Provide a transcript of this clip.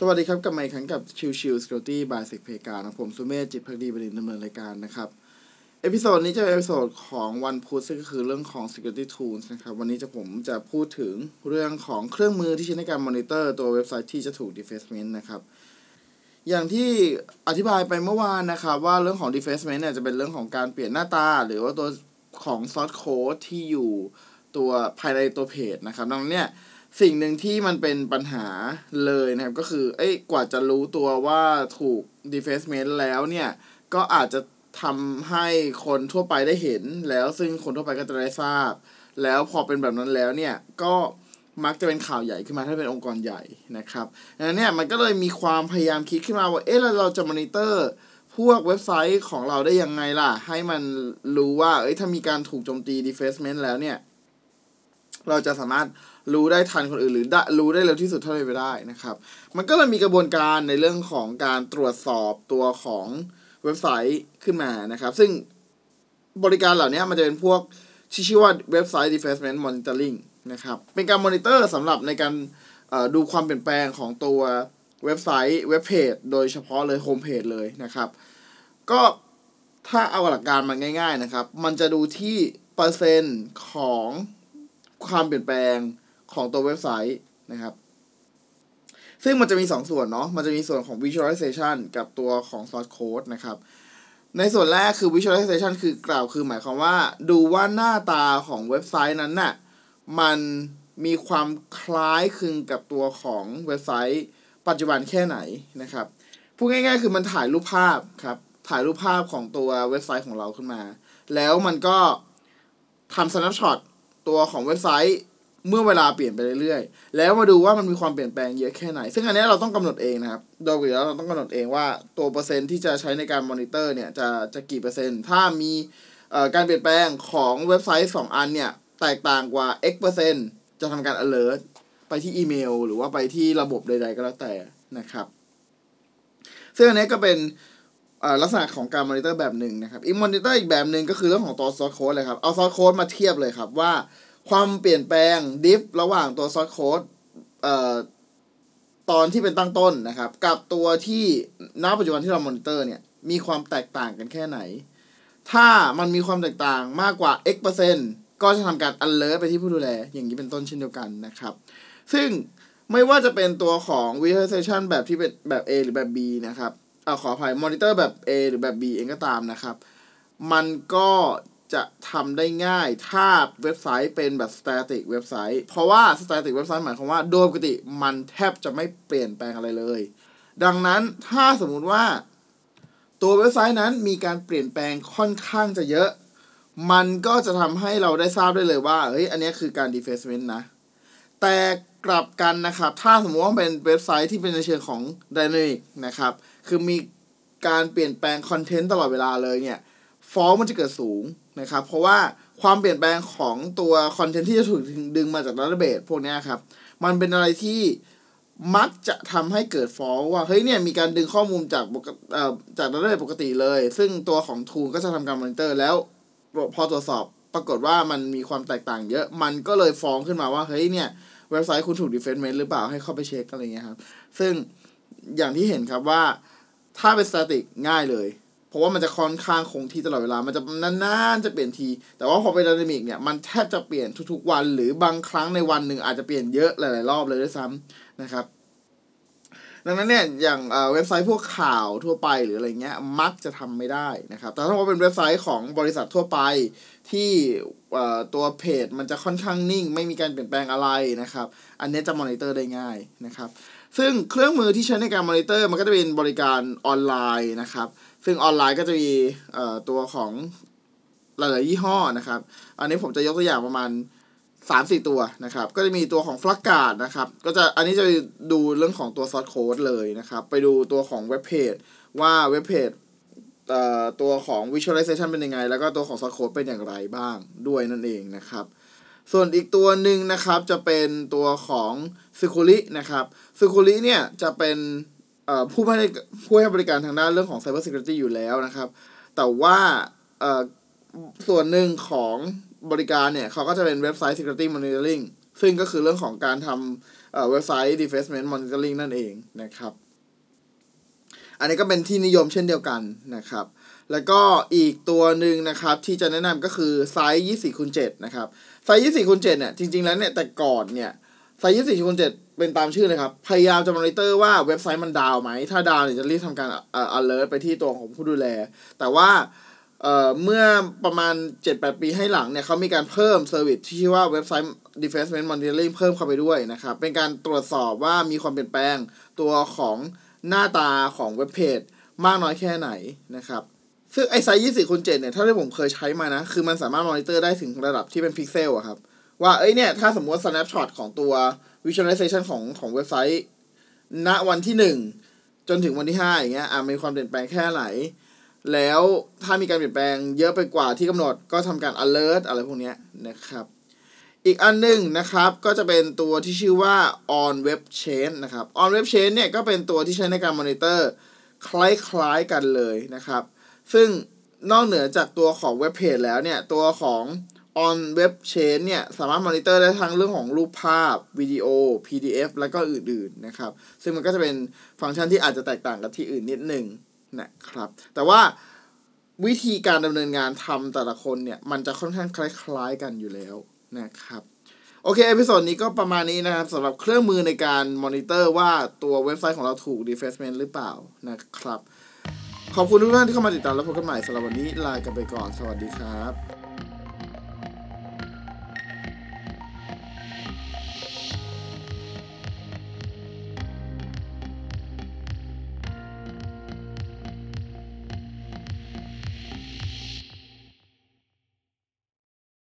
สวัสดีครับกลับมาอีกครั้งกับ Chill Chill Security by สิกเพกาผมสุเมธจิตภักดีบดินทร์ดำเนินรายการนะครับ episode นี้จะเป็น episode ของวันพุธซึ่งก็คือเรื่องของ security tools นะครับวันนี้จะผมจะพูดถึงเรื่องของเครื่องมือที่ใช้ในการมอนิเตอร์ตัวเว็บไซต์ที่จะถูก defacement นะครับอย่างที่อธิบายไปเมื่อวานนะครับว่าเรื่องของ defacement เนี่ยจะเป็นเรื่องของการเปลี่ยนหน้าตา หรือว่าตัวของ source code ที่อยู่ตัวภายในตัวเพจนะครับดังนั้นเนี่ย สิ่งหนึ่งที่มันเป็นปัญหาเลยนะครับ ก็คือ เอ้ยกว่าจะรู้ตัวว่าถูก defacement แล้วเนี่ย ก็อาจจะทำให้คนทั่วไปได้เห็นแล้วซึ่งคนทั่วไปก็จะได้ทราบ แล้วพอเป็นแบบนั้นแล้วเนี่ย ก็มักจะเป็นข่าวใหญ่ขึ้นมาถ้าเป็นองค์กรใหญ่นะครับดังนั้นเนี่ยมันก็เลยมีความพยายามคิดขึ้นมาว่า เอ๊ะแล้วเราจะมอนิเตอร์พวกเว็บไซต์ของเราได้ยังไงล่ะ ให้มันรู้ว่า เอ้ยถ้ามีการถูกโจมตี defacement แล้วเนี่ย เราจะสามารถรู้ได้ทันคนอื่นหรือได้รู้ได้เร็วที่สุดเท่าที่ไปได้นะครับ มันก็เลยมีกระบวนการในเรื่องของการตรวจสอบตัวของเว็บไซต์ขึ้นมานะครับ ซึ่งบริการเหล่านี้มันจะเป็นพวกที่ชื่อว่าเว็บไซต์ defacement monitoring นะครับ เป็นการมอนิเตอร์สำหรับในการดูความเปลี่ยนแปลงของตัวเว็บไซต์เว็บเพจโดยเฉพาะเลยโฮมเพจเลยนะครับ ก็ถ้าเอาหลักการมันง่าย ๆนะครับ มันจะดูที่เปอร์เซ็นต์ของ ความเปลี่ยนแปลงของตัวเว็บไซต์นะครับ ซึ่งมันจะมี 2 ส่วนเนาะ มันจะมีส่วนของ visualization กับตัวของ source code นะครับ ในส่วนแรกคือ visualization คือกล่าวคือหมายความว่า ดูว่าหน้าตาของเว็บไซต์นั้นน่ะมันมีความคล้ายคลึงกับตัวของเว็บไซต์ปัจจุบันแค่ไหนนะครับพูดง่ายๆ คือมันถ่ายรูปภาพครับ ถ่ายรูปภาพของตัวเว็บไซต์ของเราขึ้นมา แล้วมันก็ทำ snapshot ตัวของเว็บไซต์เมื่อเวลาเปลี่ยนไปเรื่อยๆ แล้วมาดูว่ามันมีความเปลี่ยนแปลงเยอะแค่ไหน ซึ่งอันนี้เราต้องกำหนดเองนะครับ โดยปกติแล้วเราต้องกำหนดเองว่าตัวเปอร์เซ็นต์ที่จะใช้ในการมอนิเตอร์เนี่ยจะจะกี่เปอร์เซ็นต์ ถ้ามีการเปลี่ยนแปลงของเว็บไซต์ 2 อันเนี่ยแตกต่างกว่า x เปอร์เซ็นต์จะทำการ alert ไปที่อีเมล หรือว่าไปที่ระบบใด ๆ ก็แล้วแต่นะครับ ซึ่งอันนี้ก็เป็น ลักษณะของการมอนิเตอร์แบบหนึ่งนะครับอีกมอนิเตอร์อีกแบบหนึ่งก็คือเรื่องของตัว source code เลยครับ เอา source code มาเทียบเลยครับว่า ความเปลี่ยนแปลง diff ระหว่างตัว source code ตอนที่เป็นตั้งต้นนะครับ กับตัวที่ณปัจจุบันที่เรามอนิเตอร์เนี่ยมีความแตกต่างกันแค่ไหน ถ้ามันมีความแตกต่างมากกว่า x เปอร์เซ็นต์ก็จะทำการ alert ไปที่ผู้ดูแล อย่างนี้เป็นต้นเช่นเดียวกันนะครับ ซึ่งไม่ว่าจะเป็นตัวของ visualization แบบที่เป็นแบบ A หรือแบบ B นะครับ ออขออภัยมอนิเตอร์แบบ A หรือแบบ B เองก็ตามนะครับ มันก็จะทำได้ง่ายถ้าเว็บไซต์เป็นแบบ static เว็บไซต์ เพราะว่า static เว็บไซต์หมายความว่าโดยปกติมันแทบจะไม่เปลี่ยนแปลงอะไรเลย ดังนั้นถ้าสมมุติว่า ตัวเว็บไซต์นั้นมีการเปลี่ยนแปลงค่อนข้างจะเยอะ มันก็จะทำให้เราได้ทราบได้เลยว่าเฮ้ยอันนี้คือการ defacement นะ แต่กลับกันนะครับ ถ้าสมมติว่าเป็นเว็บไซต์ที่เป็นในเชิงของ dynamic นะครับ คือมีการเปลี่ยนแปลง content ตลอดเวลาเลยเนี่ย false มันจะเกิดสูงนะครับ เพราะว่าความเปลี่ยนแปลงของตัว content ที่จะถูกดึงมาจาก database พวกนี้ครับ มันเป็นอะไรที่มักจะทำให้เกิด false ว่า เฮ้ยเนี่ยมีการดึงข้อมูลจากเอ่อจาก database ปกติเลย ซึ่งตัวของ tool ก็จะทำการมอนิเตอร์แล้วพอตรวจสอบปรากฏว่ามันมีความแตกต่างเยอะมันก็เลยฟ้องขึ้นมาว่า เฮ้ยเนี่ยเว็บไซต์คุณถูก defacement หรือเปล่าให้เข้าไปเช็คอะไรเงี้ยครับ ซึ่งอย่างที่เห็นครับว่า ถ้าเป็น static ง่ายเลย เพราะว่ามันจะค่อนข้างคงที่ตลอดเวลา มันจะนานๆจะเปลี่ยนที แต่ว่าพอเป็น dynamic เนี่ย มันแทบจะเปลี่ยนทุกๆวัน หรือบางครั้งในวันหนึ่งอาจจะเปลี่ยนเยอะหลายๆรอบเลยด้วยซ้ำนะครับ ดังนั้นเนี่ย อย่างเว็บไซต์พวกข่าวทั่วไปหรืออะไรเงี้ย มักจะทำไม่ได้นะครับ แต่ถ้าว่าเป็นเว็บไซต์ของบริษัททั่วไปที่ตัวเพจมันจะค่อนข้างนิ่ง ไม่มีการเปลี่ยนแปลงอะไรนะครับ อันนี้จะมอนิเตอร์ได้ง่ายนะครับ ซึ่งเครื่องมือที่ใช้ในการมอนิเตอร์มันก็จะเป็นบริการออนไลน์นะครับ ซึ่งออนไลน์ก็จะมีตัวของหลายๆยี่ห้อนะครับ อันนี้ผมจะยกตัวอย่างประมาณสามสี่ตัวนะครับ ก็จะมีตัวของ Fluxguard นะครับ ก็จะอันนี้จะดูเรื่องของตัว source code เลยนะครับ ไปดูตัวของเว็บเพจว่าเว็บเพจตัวของ visualization เป็นยังไง แล้วก็ตัวของซอสโค้ดเป็นอย่างไรบ้างด้วยนั่นเองนะครับ ส่วนอีกตัวหนึ่งนะครับจะเป็นตัวของ s e c u r i นะครับ s e c u r i เนี่ยจะเป็นผู้ให้ผู้ให้บริการทางด้านเรื่องของ Cyber Security อยู่แล้วนะครับ แต่ว่าส่วนหนึ่งของบริการเนี่ยเขาก็จะเป็นเว็บไซต์ Security Monitoring ซึ่งก็คือเรื่องของการทเอ่อเว็บไซต์ defacement monitoring นั่นเองนะครับ อันนี้ก็เป็นที่นิยมเช่นเดียวกันนะครับ แล้วก็อีกตัวหนึ่งนะครับที่จะแนะนำก็คือ Site24คูณ7นะครับ Site24คูณ7เนี่ยจริง ๆ แล้วเนี่ยแต่ก่อนเนี่ย Site24คูณ7เป็นตามชื่อเลยครับ พยายามจะมอนิเตอร์ว่าเว็บไซต์มัน down ไหม ถ้า down เนี่ยจะรีบทำการเอ่อ alert ไปที่ตัวของผู้ดูแล แต่ว่าเอ่อเมื่อประมาณ 7-8 ปีให้หลังเนี่ยเขามีการเพิ่ม service ที่ชื่อว่าเว็บไซต์ defacement monitoring เพิ่มเข้าไปด้วยนะครับ เป็นการตรวจสอบว่ามีความเปลี่ยนแปลงตัวของหน้าตาของเว็บเพจมากน้อยแค่ไหนนะครับ ซึ่งไอ Site24คูณ7เนี่ยเท่าที่ผมเคยใช้มานะ คือมันสามารถมอนิเตอร์ได้ถึงระดับที่เป็นพิกเซลอะครับ ว่า เอ้ยเนี่ย ถ้าสมมติ snapshot ของตัว visualization ของของเว็บไซต์ ณวันที่1จนถึงวันที่5อย่างเงี้ยอะมีความเปลี่ยนแปลงแค่ไหน แล้วถ้ามีการเปลี่ยนแปลงเยอะไปกว่าที่กำหนดก็ทำการ alert อะไรพวกเนี้ยนะครับ อีกอันหนึ่งนะครับก็จะเป็นตัวที่ชื่อว่า OnWebChange นะครับ OnWebChange เนี่ยก็เป็นตัวที่ใช้ในการมอนิเตอร์คล้ายๆกันเลยนะครับ ซึ่งนอกเหนือจากตัวของเว็บเพจแล้วเนี่ย ตัวของ OnWebChange เนี่ย สามารถมอนิเตอร์ได้ทั้งเรื่องของรูปภาพ วิดีโอ PDF แล้วก็อื่นๆนะครับ ซึ่งมันก็จะเป็นฟังก์ชันที่อาจจะแตกต่างกับที่อื่นนิดหนึ่งนะครับ แต่ว่าวิธีการดำเนินงานทำแต่ละคนเนี่ย มันจะค่อนข้างคล้าย ๆ กันอยู่แล้วนะครับโอเค episode นี้ก็ประมาณนี้นะครับสำหรับเครื่องมือในการมอนิเตอร์ว่าตัวเว็บไซต์ของเราถูก defacement หรือเปล่านะครับ ขอบคุณทุกท่านที่เข้ามาติดตามและพบกันใหม่สำหรับวันนี้ลากันไปก่อน สวัสดีครับ